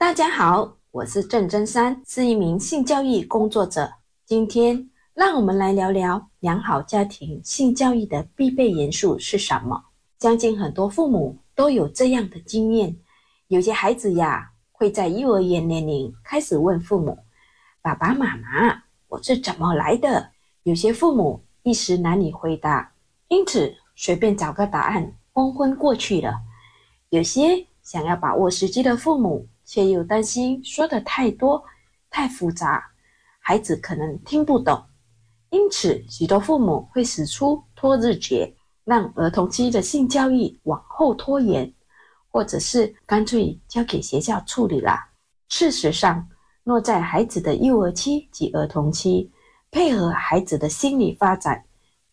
大家好，我是郑真山，是一名性教育工作者。今天让我们来聊聊良好家庭性教育的必备元素是什么。相信很多父母都有这样的经验，有些孩子呀会在幼儿园年龄开始问父母：“爸爸妈妈，我是怎么来的？”有些父母一时难以回答，因此随便找个答案昏昏过去了。有些想要把握时机的父母，却又担心说的太多、太复杂，孩子可能听不懂。因此，许多父母会使出拖日诀，让儿童期的性教育往后拖延，或者是干脆交给学校处理了。事实上，落在孩子的幼儿期及儿童期，配合孩子的心理发展，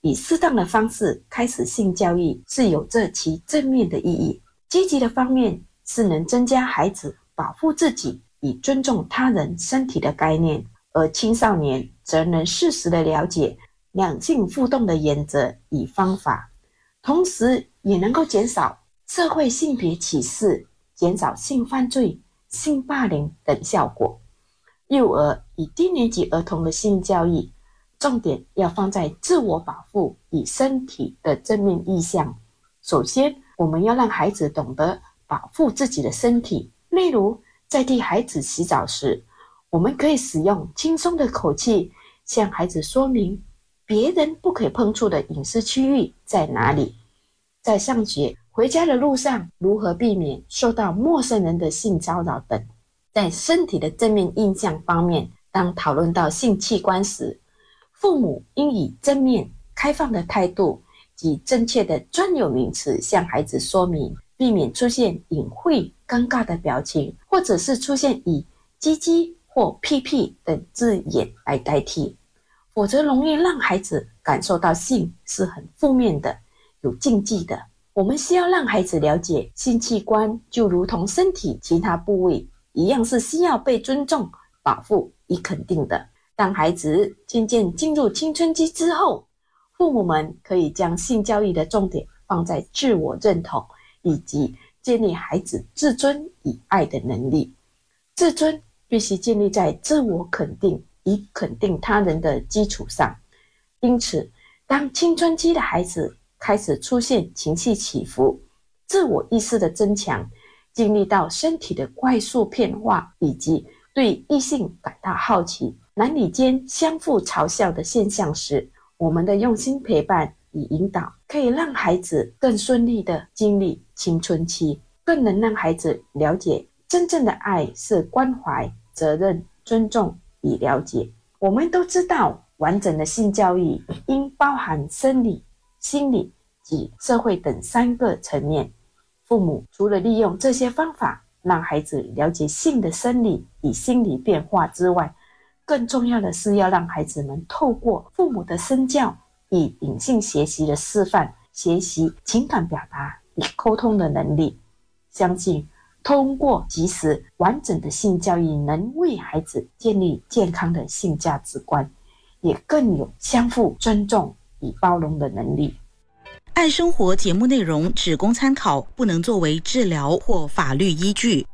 以适当的方式开始性教育，是有着其正面的意义。积极的方面是能增加孩子保护自己以尊重他人身体的概念，而青少年则能适时的了解两性互动的原则与方法，同时也能够减少社会性别歧视、减少性犯罪、性霸凌等效果。幼儿与低年级儿童的性教育，重点要放在自我保护与身体的正面意向。首先。我们要让孩子懂得保护自己的身体，例如在替孩子洗澡时，我们可以使用轻松的口气向孩子说明别人不可以碰触的隐私区域在哪里。在上学、回家的路上，如何避免受到陌生人的性骚扰等。在身体的正面印象方面，当讨论到性器官时，父母应以正面、开放的态度。及正确的专有名词向孩子说明，避免出现隐晦、尴尬的表情，或者是出现以“鸡鸡”或“屁屁”等字眼来代替，否则容易让孩子感受到性是很负面的、有禁忌的。我们需要让孩子了解，性器官就如同身体其他部位一样，是需要被尊重、保护与肯定的。当孩子渐渐进入青春期之后，父母们可以将性教育的重点放在自我认同以及建立孩子自尊与爱的能力。自尊必须建立在自我肯定与肯定他人的基础上。因此，当青春期的孩子开始出现情绪起伏、自我意识的增强、经历到身体的快速变化，以及对异性感到好奇、男女间相互嘲笑的现象时，我们的用心陪伴与引导，可以让孩子更顺利的经历青春期，更能让孩子了解真正的爱是关怀、责任、尊重与了解。我们都知道，完整的性教育应包含生理、心理及社会等三个层面。父母除了利用这些方法让孩子了解性的生理与心理变化之外，更重要的是，要让孩子们透过父母的身教与隐性学习的示范，学习情感表达与沟通的能力。相信通过及时完整的性教育，能为孩子建立健康的性价值观，也更有相互尊重与包容的能力。爱生活节目内容只供参考，不能作为治疗或法律依据。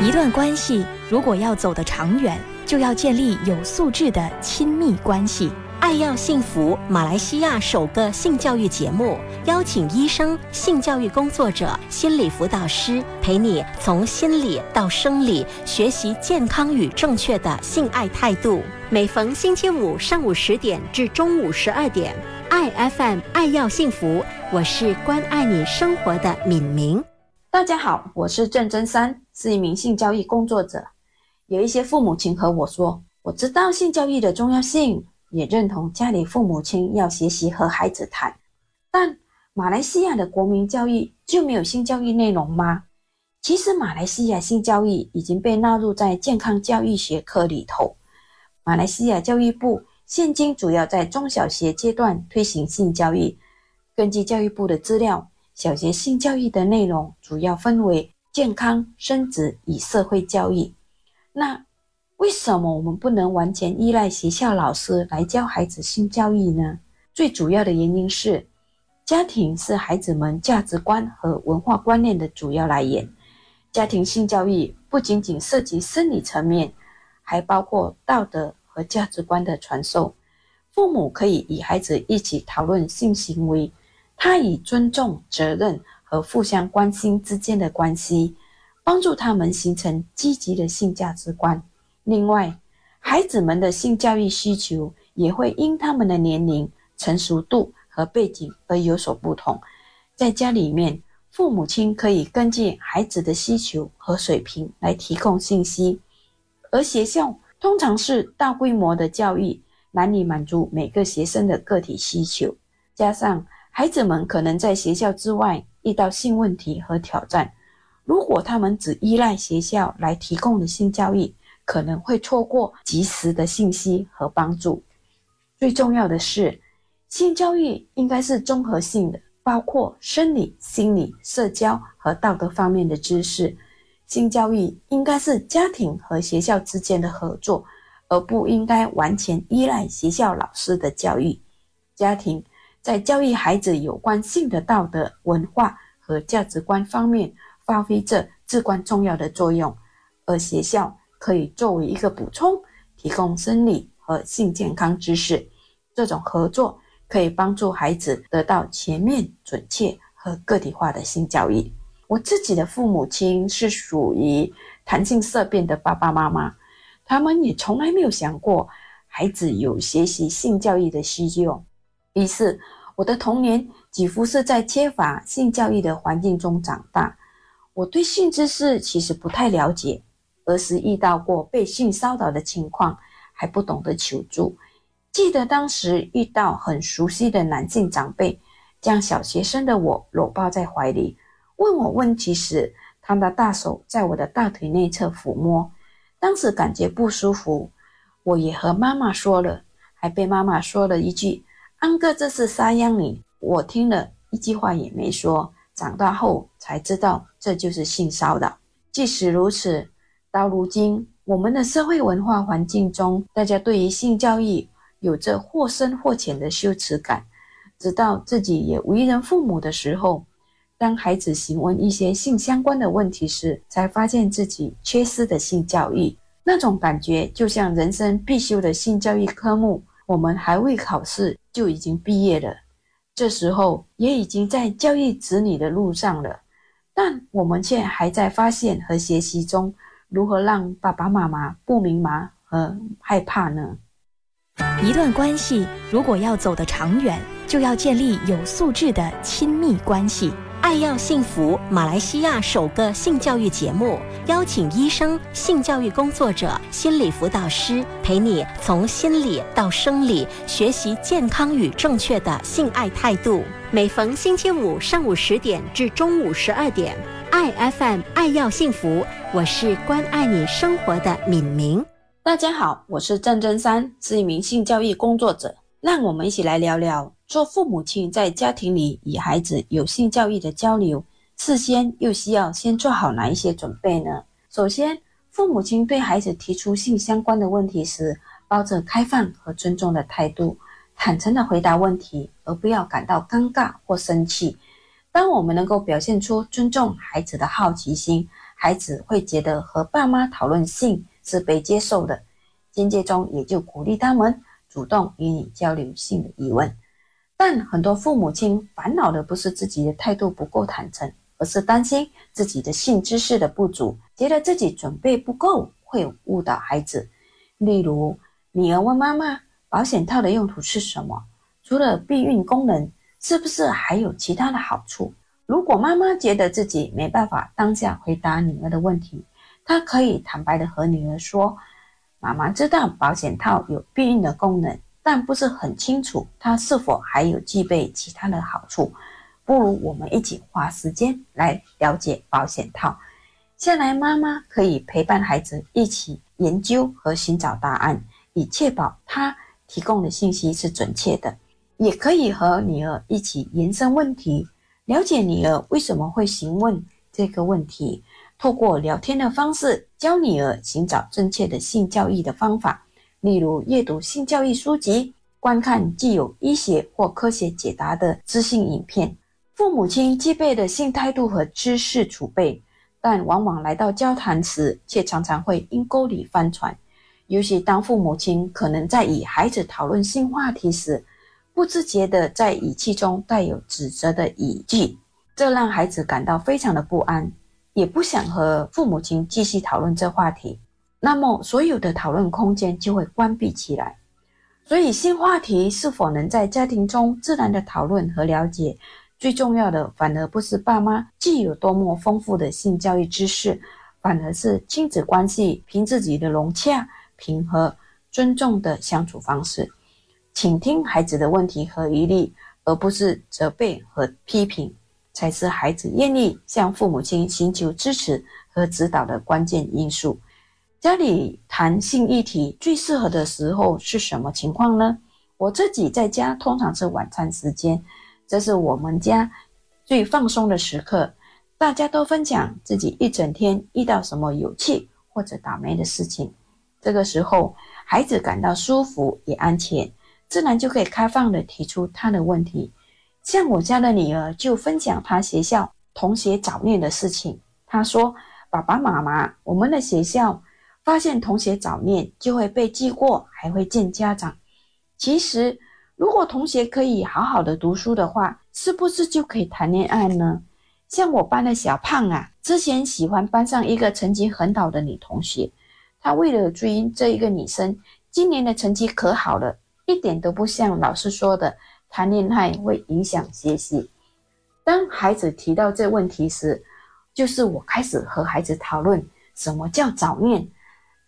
一段关系如果要走得长远，就要建立有素质的亲密关系。爱要幸福，马来西亚首个性教育节目，邀请医生、性教育工作者、心理辅导师陪你从心理到生理学习健康与正确的性爱态度。每逢星期五上午十点至中午十二点，爱 FM 爱要幸福，我是关爱你生活的敏明。大家好，我是郑真山，是一名性教育工作者。有一些父母亲和我说：“我知道性教育的重要性，也认同家里父母亲要学习和孩子谈。但马来西亚的国民教育就没有性教育内容吗？”其实，马来西亚性教育已经被纳入在健康教育学科里头。马来西亚教育部现今主要在中小学阶段推行性教育。根据教育部的资料，小学性教育的内容主要分为健康、生殖与社会教育。那为什么我们不能完全依赖学校老师来教孩子性教育呢？最主要的原因是，家庭是孩子们价值观和文化观念的主要来源。家庭性教育不仅仅涉及生理层面，还包括道德和价值观的传授。父母可以与孩子一起讨论性行为，他以尊重、责任和互相关心之间的关系，帮助他们形成积极的性价值观。另外，孩子们的性教育需求也会因他们的年龄、成熟度和背景而有所不同。在家里面，父母亲可以根据孩子的需求和水平来提供信息，而学校通常是大规模的教育。难以满足每个学生的个体需求，加上孩子们可能在学校之外遇到性问题和挑战，如果他们只依赖学校来提供的性教育，可能会错过及时的信息和帮助。最重要的是，性教育应该是综合性的，包括生理、心理、社交和道德方面的知识。性教育应该是家庭和学校之间的合作。而不应该完全依赖学校老师的教育。家庭在教育孩子有关性的道德、文化和价值观方面发挥着至关重要的作用，而学校可以作为一个补充，提供生理和性健康知识。这种合作可以帮助孩子得到全面、准确和个体化的性教育。我自己的父母亲是属于弹性色变的爸爸妈妈。他们也从来没有想过孩子有学习性教育的需求，于是我的童年几乎是在缺乏性教育的环境中长大。我对性知识其实不太了解，儿时遇到过被性骚扰的情况，还不懂得求助。记得当时遇到很熟悉的男性长辈，将小学生的我搂抱在怀里，问我问题时，他的大手在我的大腿内侧抚摸。当时感觉不舒服，我也和妈妈说了，还被妈妈说了一句：“安哥，这是撒样你。”我听了一句话也没说。长大后才知道这就是性骚扰。即使如此，到如今我们的社会文化环境中，大家对于性教育有着或深或浅的羞耻感。直到自己也为人父母的时候。当孩子询问一些性相关的问题时，才发现自己缺失的性教育，那种感觉就像人生必修的性教育科目，我们还未考试就已经毕业了，这时候也已经在教育子女的路上了，但我们却还在发现和学习中，如何让爸爸妈妈不迷茫和害怕呢？一段关系如果要走得长远，就要建立有素质的亲密关系。爱要幸福，马来西亚首个性教育节目，邀请医生、性教育工作者、心理辅导师，陪你从心理到生理学习健康与正确的性爱态度。每逢星期五上午十点至中午十二点，爱 FM 爱要幸福，我是关爱你生活的敏明。大家好，我是郑真山，是一名性教育工作者。让我们一起来聊聊。做父母亲在家庭里与孩子有性教育的交流，事先又需要先做好哪一些准备呢？首先，父母亲对孩子提出性相关的问题时，抱着开放和尊重的态度，坦诚的回答问题，而不要感到尴尬或生气。当我们能够表现出尊重孩子的好奇心，孩子会觉得和爸妈讨论性是被接受的，间接中也就鼓励他们主动与你交流性的疑问。但很多父母亲烦恼的不是自己的态度不够坦诚，而是担心自己的性知识的不足，觉得自己准备不够会误导孩子。例如，女儿问妈妈：“保险套的用途是什么？除了避孕功能，是不是还有其他的好处？”如果妈妈觉得自己没办法当下回答女儿的问题，她可以坦白的和女儿说：“妈妈知道保险套有避孕的功能。”但不是很清楚它是否还有具备其他的好处，不如我们一起花时间来了解保险套。下来，妈妈可以陪伴孩子一起研究和寻找答案，以确保他提供的信息是准确的。也可以和女儿一起延伸问题，了解女儿为什么会询问这个问题，透过聊天的方式教女儿寻找正确的性教育的方法。例如阅读性教育书籍，观看既有医学或科学解答的资讯影片。父母亲具备的性态度和知识储备，但往往来到交谈时，却常常会阴沟里翻船。尤其当父母亲可能在与孩子讨论性话题时，不自觉的在语气中带有指责的语句，这让孩子感到非常的不安，也不想和父母亲继续讨论这话题。那么，所有的讨论空间就会关闭起来。所以，性话题是否能在家庭中自然的讨论和了解？最重要的，反而不是爸妈既有多么丰富的性教育知识，反而是亲子关系凭自己的融洽、平和、尊重的相处方式，倾听孩子的问题和疑虑，而不是责备和批评，才是孩子愿意向父母亲寻求支持和指导的关键因素。家里谈性议题最适合的时候是什么情况呢？我自己在家通常是晚餐时间。这是我们家最放松的时刻，大家都分享自己一整天遇到什么有趣或者倒霉的事情。这个时候，孩子感到舒服也安全，自然就可以开放的提出他的问题。像我家的女儿就分享她学校同学早恋的事情。她说：“爸爸妈妈，我们的学校发现同学早恋就会被记过，还会见家长。其实。”如果同学可以好好的读书的话，是不是就可以谈恋爱呢？像我班的小胖啊，之前喜欢班上一个成绩很好的女同学，他为了追这一个女生，今年的成绩可好了，一点都不像老师说的谈恋爱会影响学习。当孩子提到这问题时，就是我开始和孩子讨论什么叫早恋。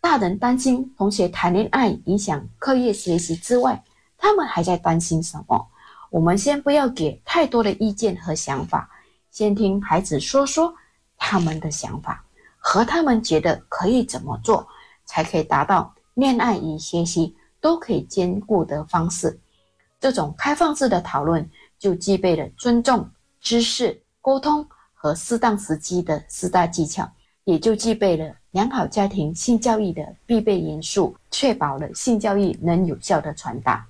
大人担心同学谈恋爱影响课业学习之外，他们还在担心什么？我们先不要给太多的意见和想法，先听孩子说说他们的想法和他们觉得可以怎么做，才可以达到恋爱与学习都可以兼顾的方式。这种开放式的讨论就具备了尊重、知识、沟通和适当时机的四大技巧，也就具备了良好家庭性教育的必备元素，确保了性教育能有效的传达。